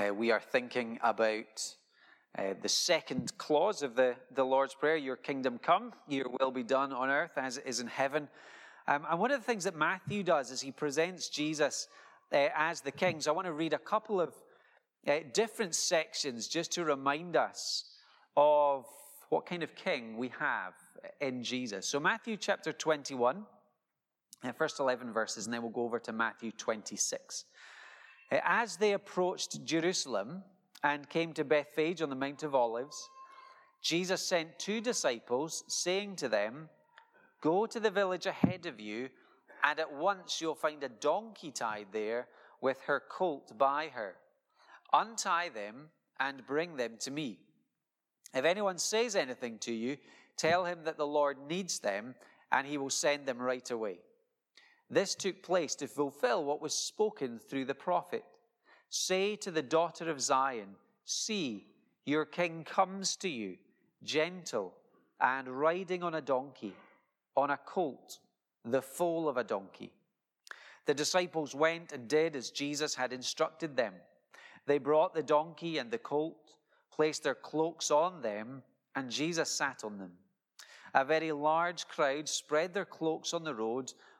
Uh, we are thinking about uh, the second clause of the, the Lord's Prayer Your kingdom come, your will be done on earth as it is in heaven. Um, and one of the things that Matthew does is he presents Jesus uh, as the king. So I want to read a couple of uh, different sections just to remind us of what kind of king we have in Jesus. So, Matthew chapter 21, uh, first 11 verses, and then we'll go over to Matthew 26. Uh, as they approached Jerusalem and came to Bethphage on the Mount of Olives, Jesus sent two disciples, saying to them, Go to the village ahead of you, and at once you'll find a donkey tied there with her colt by her. Untie them and bring them to me. If anyone says anything to you, tell him that the Lord needs them, and he will send them right away. This took place to fulfill what was spoken through the prophet. Say to the daughter of Zion, See, your king comes to you, gentle and riding on a donkey, on a colt, the foal of a donkey. The disciples went and did as Jesus had instructed them. They brought the donkey and the colt, placed their cloaks on them, and Jesus sat on them. A very large crowd spread their cloaks on the road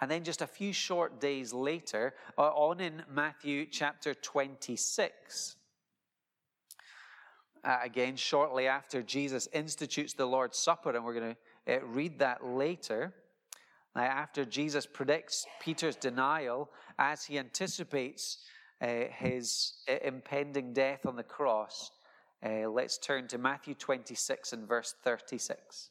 And then just a few short days later, uh, on in Matthew chapter 26, uh, again, shortly after Jesus institutes the Lord's Supper, and we're going to uh, read that later. Uh, after Jesus predicts Peter's denial as he anticipates uh, his uh, impending death on the cross, let's turn to Matthew 26 and verse 36.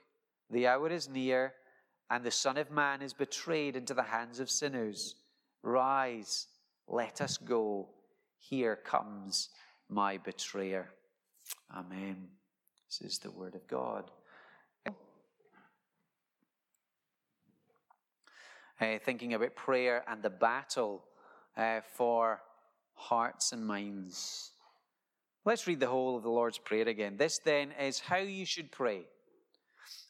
the hour is near, and the Son of Man is betrayed into the hands of sinners. Rise, let us go. Here comes my betrayer. Amen. This is the word of God. Uh, thinking about prayer and the battle uh, for hearts and minds. Let's read the whole of the Lord's Prayer again. This then is how you should pray.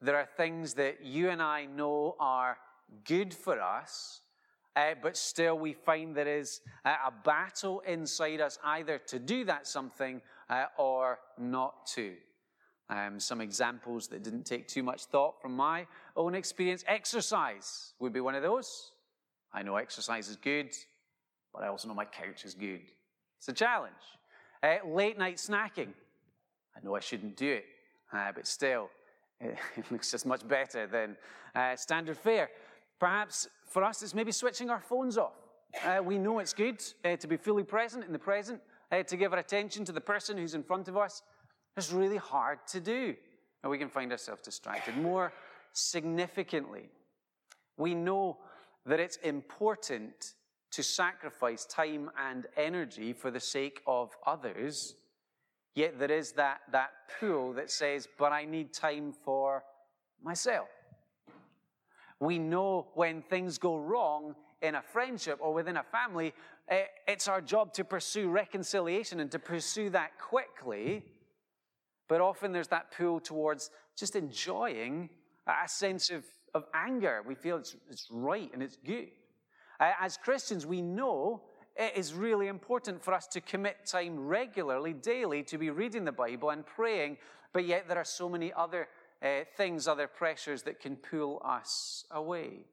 there are things that you and I know are good for us, uh, but still we find there is a battle inside us either to do that something uh, or not to. Um, some examples that didn't take too much thought from my own experience. Exercise would be one of those. I know exercise is good, but I also know my couch is good. It's a challenge. Uh, late night snacking. I know I shouldn't do it, uh, but still, it, looks just much better than uh, standard fare. Perhaps for us, it's maybe switching our phones off. Uh, we know it's good uh, to be fully present in the present, uh, to give our attention to the person who's in front of us. It's really hard to do, and we can find ourselves distracted. More significantly, we know that it's important to sacrifice time and energy for the sake of others, yet there is that, that pull that says, but I need time for myself. We know when things go wrong in a friendship or within a family, eh, it's our job to pursue reconciliation and to pursue that quickly. But often there's that pull towards just enjoying a sense of, of anger. We feel it's, it's right and it's good. As Christians, we know it is really important for us to commit time regularly, daily, to be reading the Bible and praying, but yet there are so many other uh, things, other pressures that can pull us away.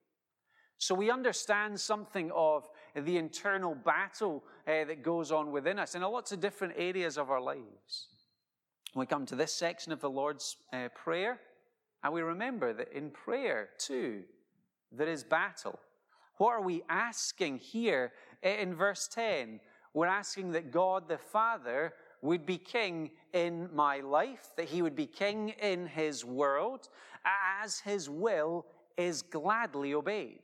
So we understand something of the internal battle uh, that goes on within us in lots of different areas of our lives. We come to this section of the Lord's uh, Prayer, and we remember that in prayer, too, there is battle. What are we asking here in verse 10? We're asking that God the Father would be king in my life, that he would be king in his world, as his will is gladly obeyed.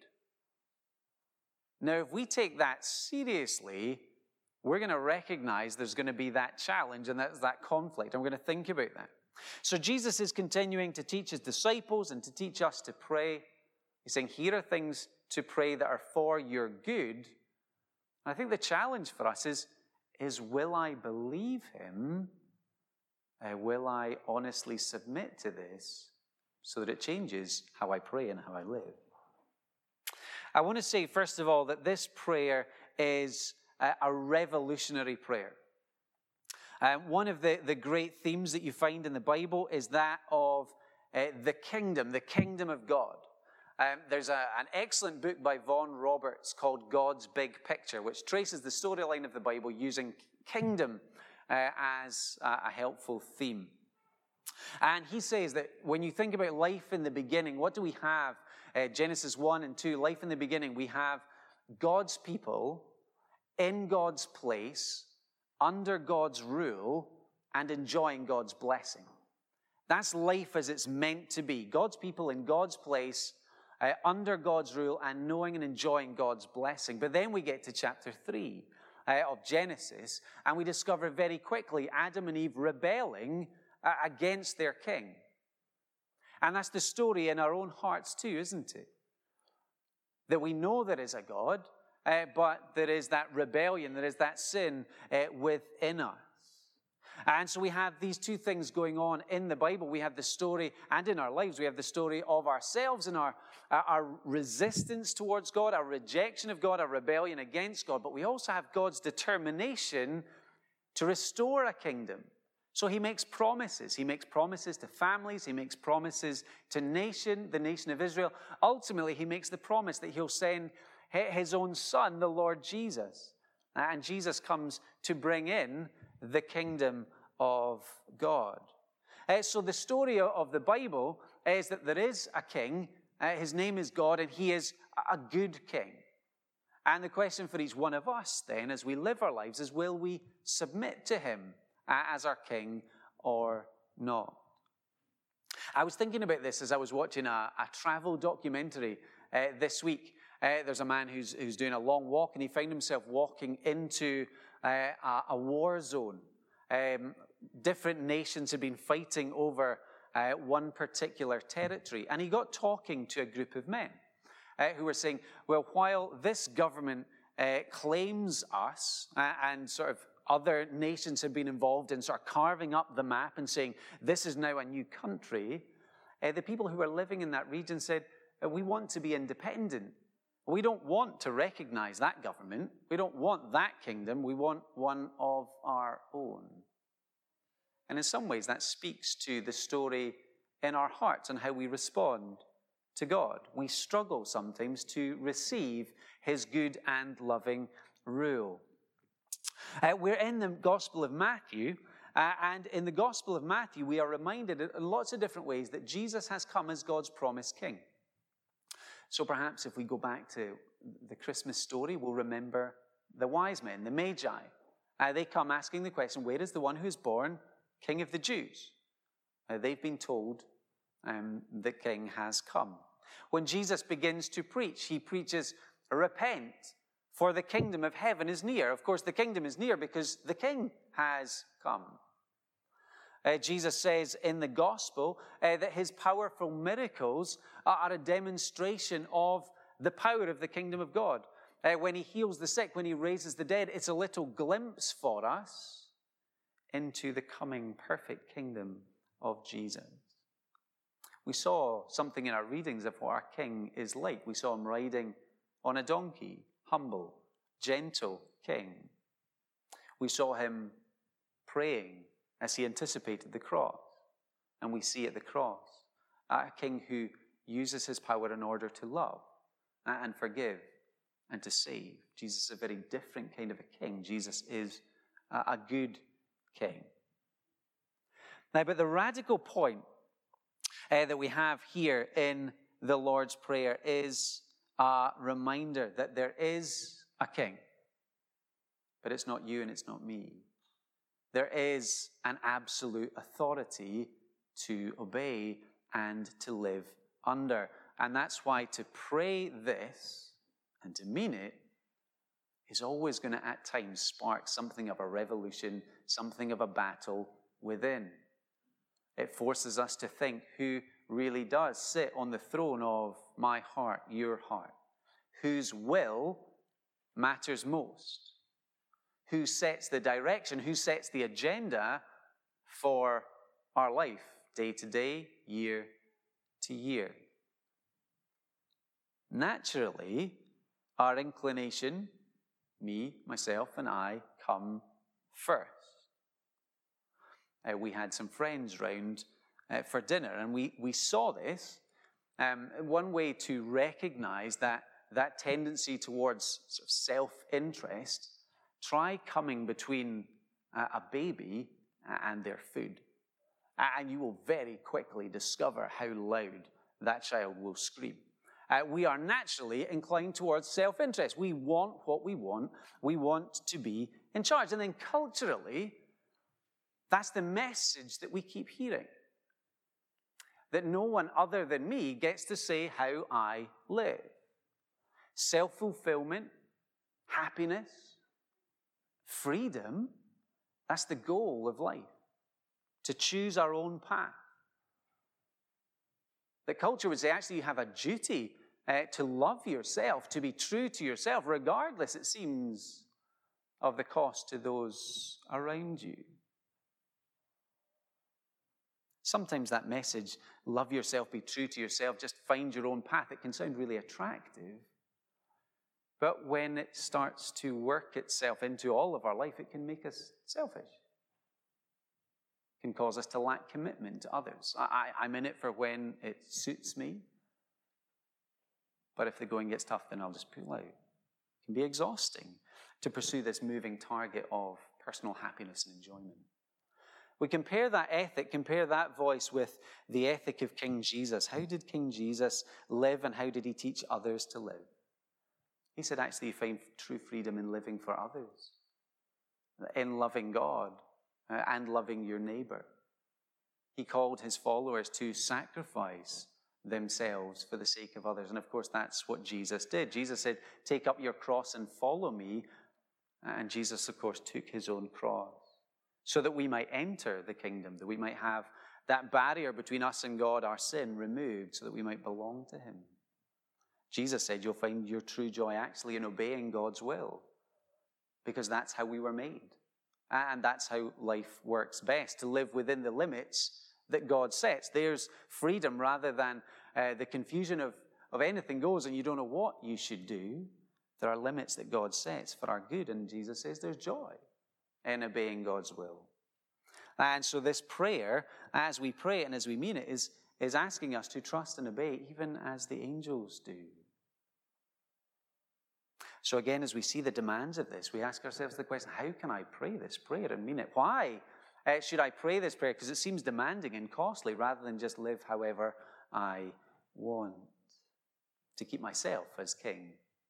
Now, if we take that seriously, we're going to recognize there's going to be that challenge and that's that conflict. We're going to think about that. So, Jesus is continuing to teach his disciples and to teach us to pray. He's saying, Here are things to pray that are for your good. And I think the challenge for us is, is will I believe him? Uh, will I honestly submit to this so that it changes how I pray and how I live? I want to say, first of all, that this prayer is a, a revolutionary prayer. Uh, one of the, the great themes that you find in the Bible is that of uh, the kingdom, the kingdom of God. Um, there's a, an excellent book by Vaughan Roberts called God's Big Picture, which traces the storyline of the Bible using kingdom uh, as a, a helpful theme. And he says that when you think about life in the beginning, what do we have? Uh, Genesis 1 and 2, life in the beginning, we have God's people in God's place, under God's rule, and enjoying God's blessing. That's life as it's meant to be. God's people in God's place, uh, under God's rule and knowing and enjoying God's blessing. But then we get to chapter 3 uh, of Genesis, and we discover very quickly Adam and Eve rebelling uh, against their king. And that's the story in our own hearts too, isn't it? That we know there is a God, uh, but there is that rebellion, there is that sin uh, within us. And so we have these two things going on in the Bible. We have the story, and in our lives, we have the story of ourselves and our, uh, our resistance towards God, our rejection of God, our rebellion against God. But we also have God's determination to restore a kingdom. So he makes promises. He makes promises to families. He makes promises to nation, the nation of Israel. Ultimately, he makes the promise that he'll send his own son, the Lord Jesus. And Jesus comes to bring in the kingdom of God. Uh, so the story of the Bible is that there is a king. Uh, his name is God, and he is a good king. And the question for each one of us then, as we live our lives, is will we submit to him uh, as our king or not? I was thinking about this as I was watching a, a travel documentary uh, this week. Uh, there's a man who's, who's doing a long walk, and he found himself walking into a, a, war zone. Um, different nations had been fighting over uh, one particular territory, and he got talking to a group of men uh, who were saying, Well, while this government uh, claims us uh, and sort of other nations have been involved in sort of carving up the map and saying, This is now a new country, the people who were living in that region said, We want to be independent. We don't want to recognize that government. We don't want that kingdom. We want one of our own. And in some ways, that speaks to the story in our hearts and how we respond to God. We struggle sometimes to receive His good and loving rule. Uh, we're in the Gospel of Matthew, uh, and in the Gospel of Matthew, we are reminded in lots of different ways that Jesus has come as God's promised King. So perhaps if we go back to the Christmas story, we'll remember the wise men, the Magi. Uh, they come asking the question, Where is the one who is born King of the Jews? Uh, they've been told um, the King has come. When Jesus begins to preach, he preaches, Repent, for the kingdom of heaven is near. Of course, the kingdom is near because the King has come. Uh, Jesus says in the gospel uh, that his powerful miracles are a demonstration of the power of the kingdom of God. Uh, when he heals the sick, when he raises the dead, it's a little glimpse for us into the coming perfect kingdom of Jesus. We saw something in our readings of what our king is like. We saw him riding on a donkey, humble, gentle king. We saw him praying as he anticipated the cross. And we see at the cross a king who uses his power in order to love and forgive and to save. Jesus is a very different kind of a king. Jesus is a good king. Now, but the radical point uh, that we have here in the Lord's Prayer is a reminder that there is a king, but it's not you and it's not me there is an absolute authority to obey and to live under. And that's why to pray this and to mean it is always going to at times spark something of a revolution, something of a battle within. It forces us to think who really does sit on the throne of my heart, your heart, whose will matters most who sets the direction, who sets the agenda for our life, day to day, year to year. Naturally, our inclination, me, myself, and I, come first. Uh, we had some friends round uh, for dinner, and we, we saw this. Um, one way to recognize that, that tendency towards sort of self interest Try coming between a baby and their food. And you will very quickly discover how loud that child will scream. Uh, we are naturally inclined towards self interest. We want what we want. We want to be in charge. And then culturally, that's the message that we keep hearing that no one other than me gets to say how I live. Self fulfillment, happiness, freedom, that's the goal of life, to choose our own path. The culture would say actually you have a duty uh, to love yourself, to be true to yourself, regardless, it seems, of the cost to those around you. Sometimes that message, love yourself, be true to yourself, just find your own path, it can sound really attractive. But when it starts to work itself into all of our life, it can make us selfish. It can cause us to lack commitment to others. I, am in it for when it suits me. But if the going gets tough, then I'll just pull out. It can be exhausting to pursue this moving target of personal happiness and enjoyment. We compare that ethic, compare that voice with the ethic of King Jesus. How did King Jesus live and how did he teach others to live? He said, actually, you find true freedom in living for others, in loving God uh, and loving your neighbor. He called his followers to sacrifice themselves for the sake of others. And of course, that's what Jesus did. Jesus said, Take up your cross and follow me. And Jesus, of course, took his own cross so that we might enter the kingdom, that we might have that barrier between us and God, our sin, removed, so that we might belong to him. Jesus said you'll find your true joy actually in obeying God's will, because that's how we were made. And that's how life works best to live within the limits that God sets. There's freedom rather than uh, the confusion of, of anything goes and you don't know what you should do, there are limits that God sets for our good. And Jesus says there's joy in obeying God's will. And so, this prayer, as we pray and as we mean it, is, is asking us to trust and obey even as the angels do. So, again, as we see the demands of this, we ask ourselves the question how can I pray this prayer and mean it? Why uh, should I pray this prayer? Because it seems demanding and costly rather than just live however I want to keep myself as King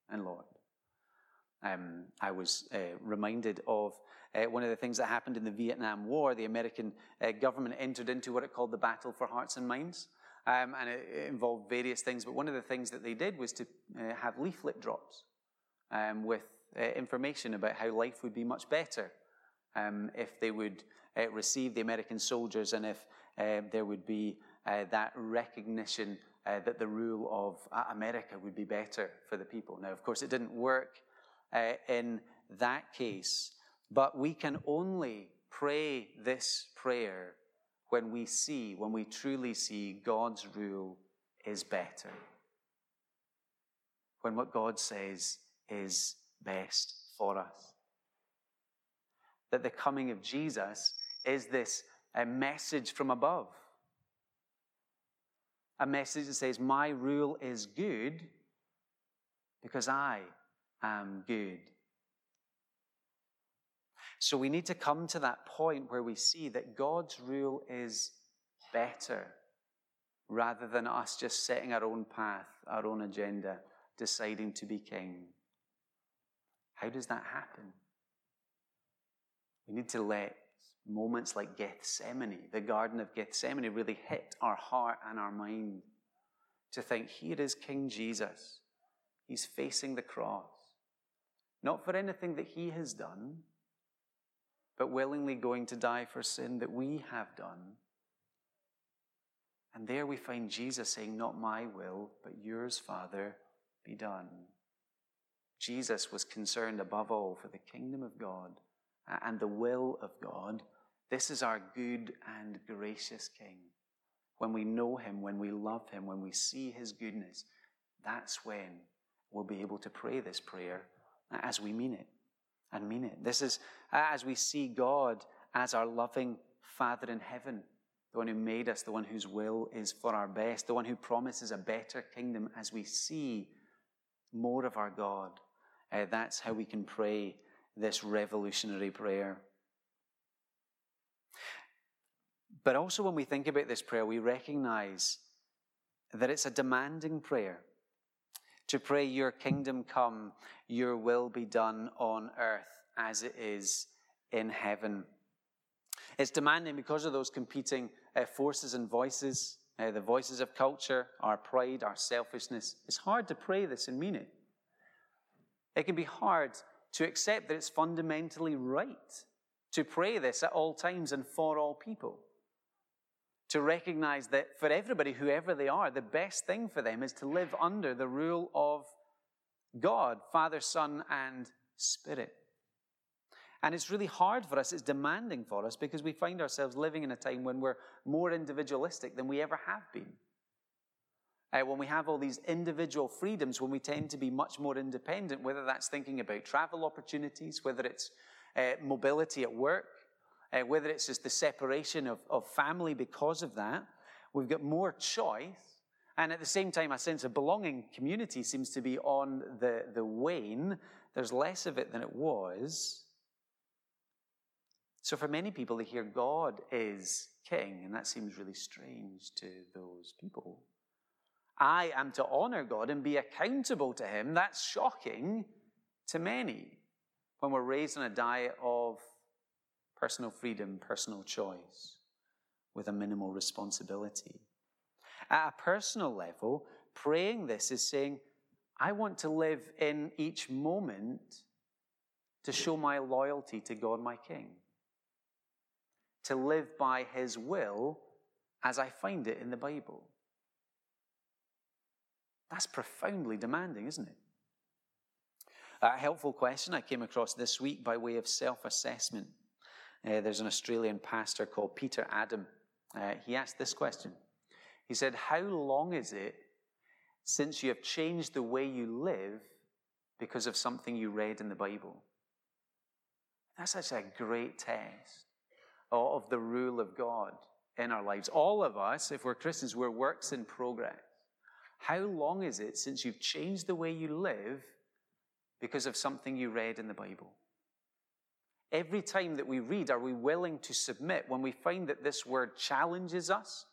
and Lord. Um, I was uh, reminded of uh, one of the things that happened in the Vietnam War. The American uh, government entered into what it called the Battle for Hearts and Minds. Um, and it, it, involved various things, but one of the things that they did was to uh, have leaflet drops um, with uh, information about how life would be much better um, if they would uh, receive the American soldiers and if there would be that recognition that the rule of America would be better for the people. Now, of course, it didn't work in that case. But we can only pray this prayer when we see, when we truly see God's rule is better. When what God says is best for us. That the coming of Jesus is this a message from above. A message that says, My rule is good because I am good. So we need to come to that point where we see that God's rule is better rather than us just setting our own path, our own agenda, deciding to be king. How does that happen? We need to let moments like Gethsemane, the Garden of Gethsemane, really hit our heart and our mind to think, here is King Jesus. He's facing the cross. Not for anything that he has done, but willingly going to die for sin that we have done. And there we find Jesus saying, Not my will, but yours, Father, be done. Jesus was concerned above all for the kingdom of God and the will of God. This is our good and gracious King. When we know Him, when we love Him, when we see His goodness, that's when we'll be able to pray this prayer as we mean it and mean it. This is as we see God as our loving Father in heaven, the one who made us, the one whose will is for our best, the one who promises a better kingdom, as we see more of our God. Uh, that's how we can pray this revolutionary prayer. But also, when we think about this prayer, we recognize that it's a demanding prayer to pray, Your kingdom come, Your will be done on earth as it is in heaven. It's demanding because of those competing uh, forces and voices, uh, the voices of culture, our pride, our selfishness. It's hard to pray this and mean it. It can be hard to accept that it's fundamentally right to pray this at all times and for all people to recognize that for everybody, whoever they are, the best thing for them is to live under the rule of God, Father, Son, and Spirit. And it's really hard for us, it's demanding for us because we find ourselves living in a time when we're more individualistic than we ever have been. Uh, when we have all these individual freedoms, when we tend to be much more independent, whether that's thinking about travel opportunities, whether it's uh, mobility at work, uh, whether it's just the separation of, of family because of that. We've got more choice. And at the same time, a sense of belonging community seems to be on the, the wane. There's less of it than it was. So for many people, they hear God is king, and that seems really strange to those people. I am to honor God and be accountable to Him. That's shocking to many when we're raised on a diet of personal freedom, personal choice, with a minimal responsibility. At a personal level, praying this is saying, I want to live in each moment to show my loyalty to God, my King, to live by His will as I find it in the Bible. That's profoundly demanding, isn't it? A helpful question I came across this week by way of self assessment uh, there's an Australian pastor called Peter Adam. Uh, he asked this question. He said, How long is it since you have changed the way you live because of something you read in the Bible? That's actually a great test of the rule of God in our lives. All of us, if we're Christians, we're works in progress. How long is it since you've changed the way you live because of something you read in the Bible? Every time that we read, are we willing to submit when we find that this word challenges us,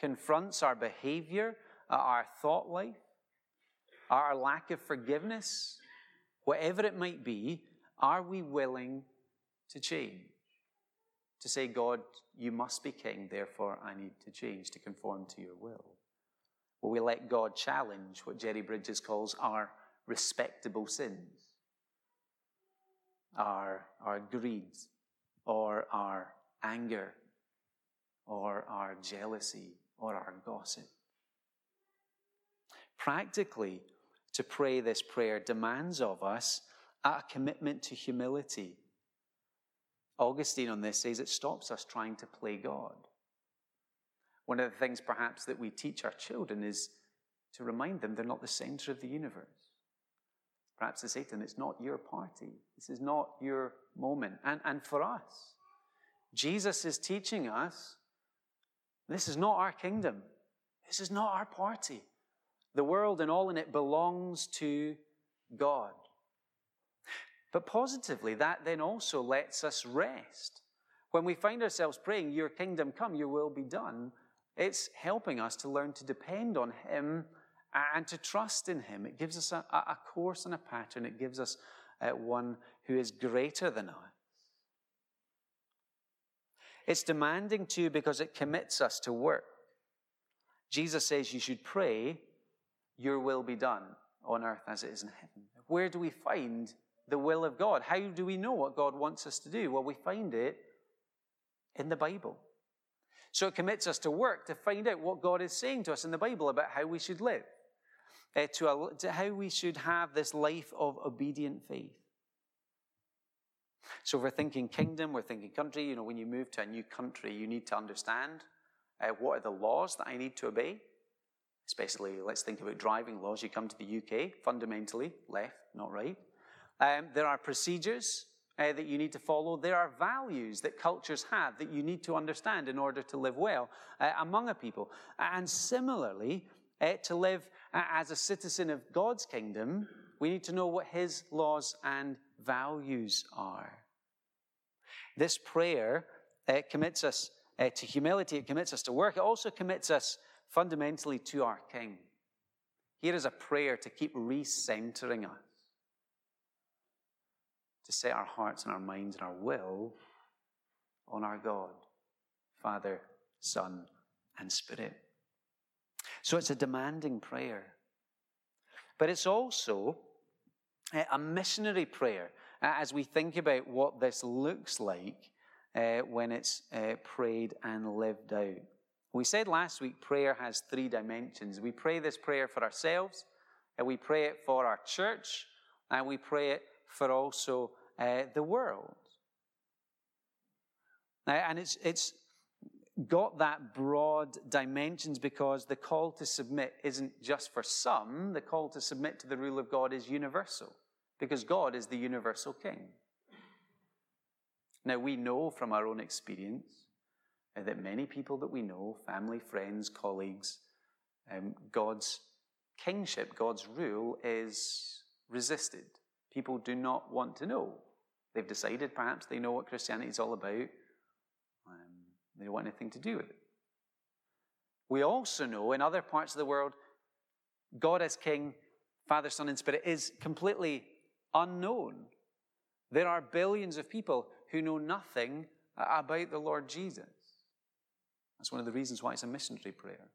confronts our behavior, uh, our thought life, our lack of forgiveness, whatever it might be, are we willing to change? To say, God, you must be king, therefore I need to change to conform to your will. Will we let God challenge what Jerry Bridges calls our respectable sins? Our, our greed, or our anger, or our jealousy, or our gossip. Practically, to pray this prayer demands of us a commitment to humility. Augustine on this says it stops us trying to play God. One of the things perhaps that we teach our children is to remind them they're not the center of the universe. Perhaps to say to them, it's not your party. This is not your moment. And, and for us, Jesus is teaching us this is not our kingdom. This is not our party. The world and all in it belongs to God. But positively, that then also lets us rest. When we find ourselves praying, Your kingdom come, Your will be done, it's helping us to learn to depend on Him and to trust in Him. It gives us a, a course and a pattern. It gives us uh, one who is greater than us. It's demanding too because it commits us to work. Jesus says you should pray, Your will be done on earth as it is in heaven. Where do we find the will of God? How do we know what God wants us to do? Well, we find it in the Bible. So it commits us to work to find out what God is saying to us in the Bible about how we should live, uh, to, to how we should have this life of obedient faith. So we're thinking kingdom, we're thinking country. You know, when you move to a new country, you need to understand uh, what are the laws that I need to obey. Especially, let's think about driving laws. You come to the UK, fundamentally left, not right. Um, there are procedures uh, that you need to follow. There are values that cultures have that you need to understand in order to live well uh, among a people. And similarly, uh, to live uh, as a citizen of God's kingdom, we need to know what His laws and values are. This prayer uh, commits us uh, to humility, it commits us to work, it also commits us fundamentally to our King. Here is a prayer to keep recentering us to set our hearts and our minds and our will on our God, Father, Son, and Spirit. So it's a demanding prayer. But it's also a missionary prayer as we think about what this looks like uh, when it's uh, prayed and lived out. We said last week prayer has three dimensions. We pray this prayer for ourselves, and we pray it for our church, and we pray it for also uh, the world. Now, and it's, it's got that broad dimensions because the call to submit isn't just for some, the call to submit to the rule of God is universal because God is the universal king. Now, we know from our own experience uh, that many people that we know, family, friends, colleagues, um, God's kingship, God's rule is resisted. People do not want to know. They've decided perhaps they know what Christianity is all about. Um, they don't want anything to do with it. We also know in other parts of the world, God as King, Father, Son, and Spirit is completely unknown. There are billions of people who know nothing about the Lord Jesus. That's one of the reasons why it's a missionary prayer.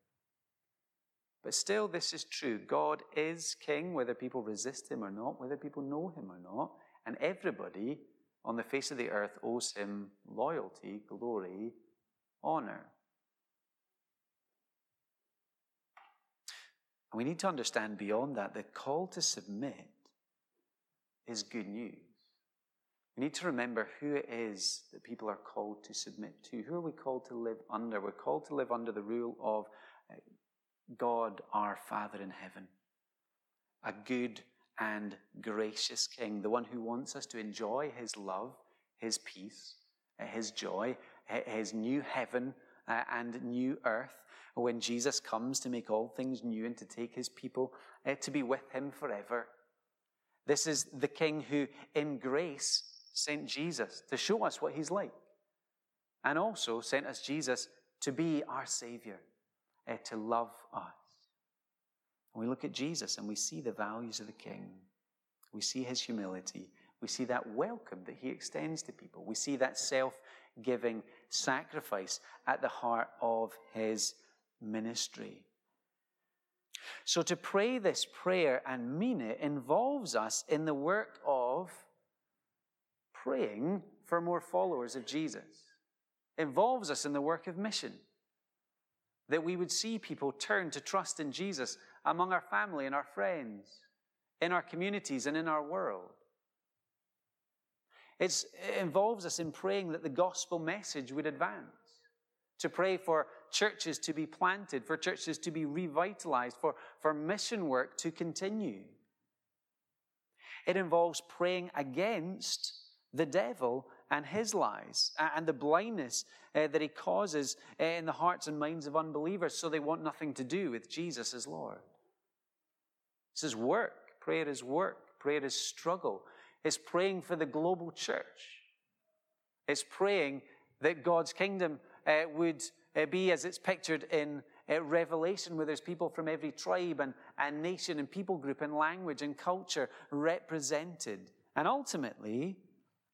But still, this is true. God is king, whether people resist him or not, whether people know him or not. And everybody on the face of the earth owes him loyalty, glory, honor. And we need to understand beyond that the call to submit is good news. We need to remember who it is that people are called to submit to. Who are we called to live under? We're called to live under the rule of God our Father in heaven, a good and gracious King, the one who wants us to enjoy his love, his peace, eh, his joy, eh, his new heaven uh, and new earth, when Jesus comes to make all things new and to take his people to be with him forever. This is the King who, in grace, sent Jesus to show us what he's like, and also sent us Jesus to be our Savior, uh, to love us. And we look at Jesus and we see the values of the King. We see his humility. We see that welcome that he extends to people. We see that self giving sacrifice at the heart of his ministry. So, to pray this prayer and mean it involves us in the work of praying for more followers of Jesus, involves us in the work of mission. That we would see people turn to trust in Jesus among our family and our friends, in our communities and in our world. It's, it involves us in praying that the gospel message would advance, to pray for churches to be planted, for churches to be revitalized, for, for mission work to continue. It involves praying against the devil and his lies and the blindness uh, that he causes uh, in the hearts and minds of unbelievers so they want nothing to do with Jesus as Lord. This is work. Prayer is work. Prayer is struggle. It's praying for the global church. It's praying that God's kingdom uh, would uh, be as it's pictured in uh, Revelation, where there's people from every tribe and, and nation and people group and language and culture represented. And ultimately,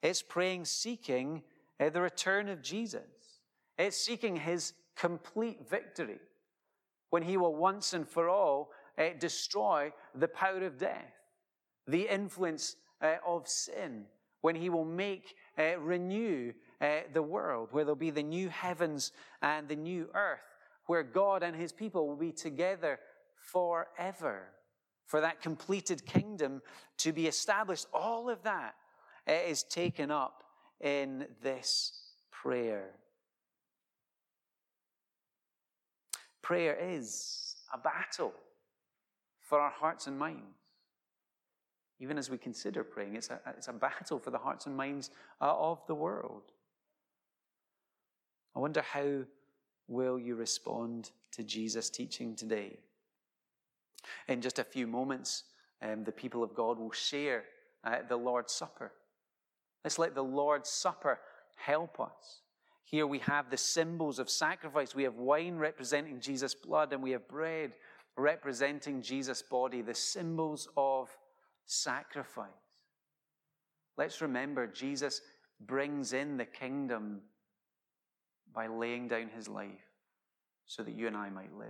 it's praying seeking uh, the return of Jesus. It's seeking his complete victory when he will once and for all uh, destroy the power of death, the influence uh, of sin, when he will make, renew the world, where there'll be the new heavens and the new earth, where God and his people will be together forever, for that completed kingdom to be established. All of that uh, is taken up in this prayer. Prayer is a battle for our hearts and minds. Even as we consider praying, it's a, it's a battle for the hearts and minds uh, of the world. I wonder how will you respond to Jesus' teaching today? In just a few moments, um, the people of God will share uh, the Lord's Supper. Let's let the Lord's Supper help us. Here we have the symbols of sacrifice. We have wine representing Jesus' blood, and we have bread representing Jesus' body, the symbols of sacrifice. Let's remember Jesus brings in the kingdom by laying down his life so that you and I might live.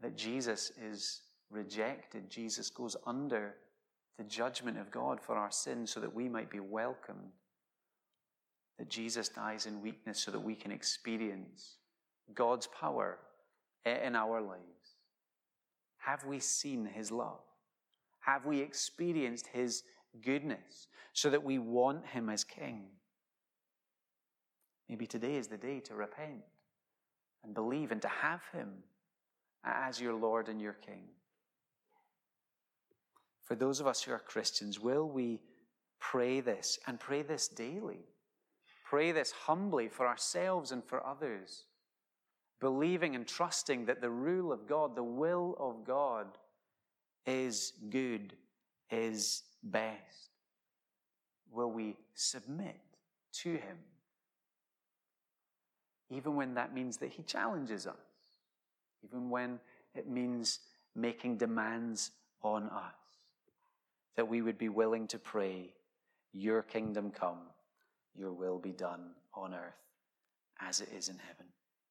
That Jesus is rejected, Jesus goes under the judgment of God for our sins so that we might be welcomed. That Jesus dies in weakness so that we can experience God's power in our lives? Have we seen his love? Have we experienced his goodness so that we want him as king? Maybe today is the day to repent and believe and to have him as your Lord and your King. For those of us who are Christians, will we pray this and pray this daily? Pray this humbly for ourselves and for others believing and trusting that the rule of God, the will of God, is good, is best? Will we submit to Him? Even when that means that He challenges us, even when it means making demands on us, that we would be willing to pray, Your kingdom come, Your will be done on earth as it is in heaven.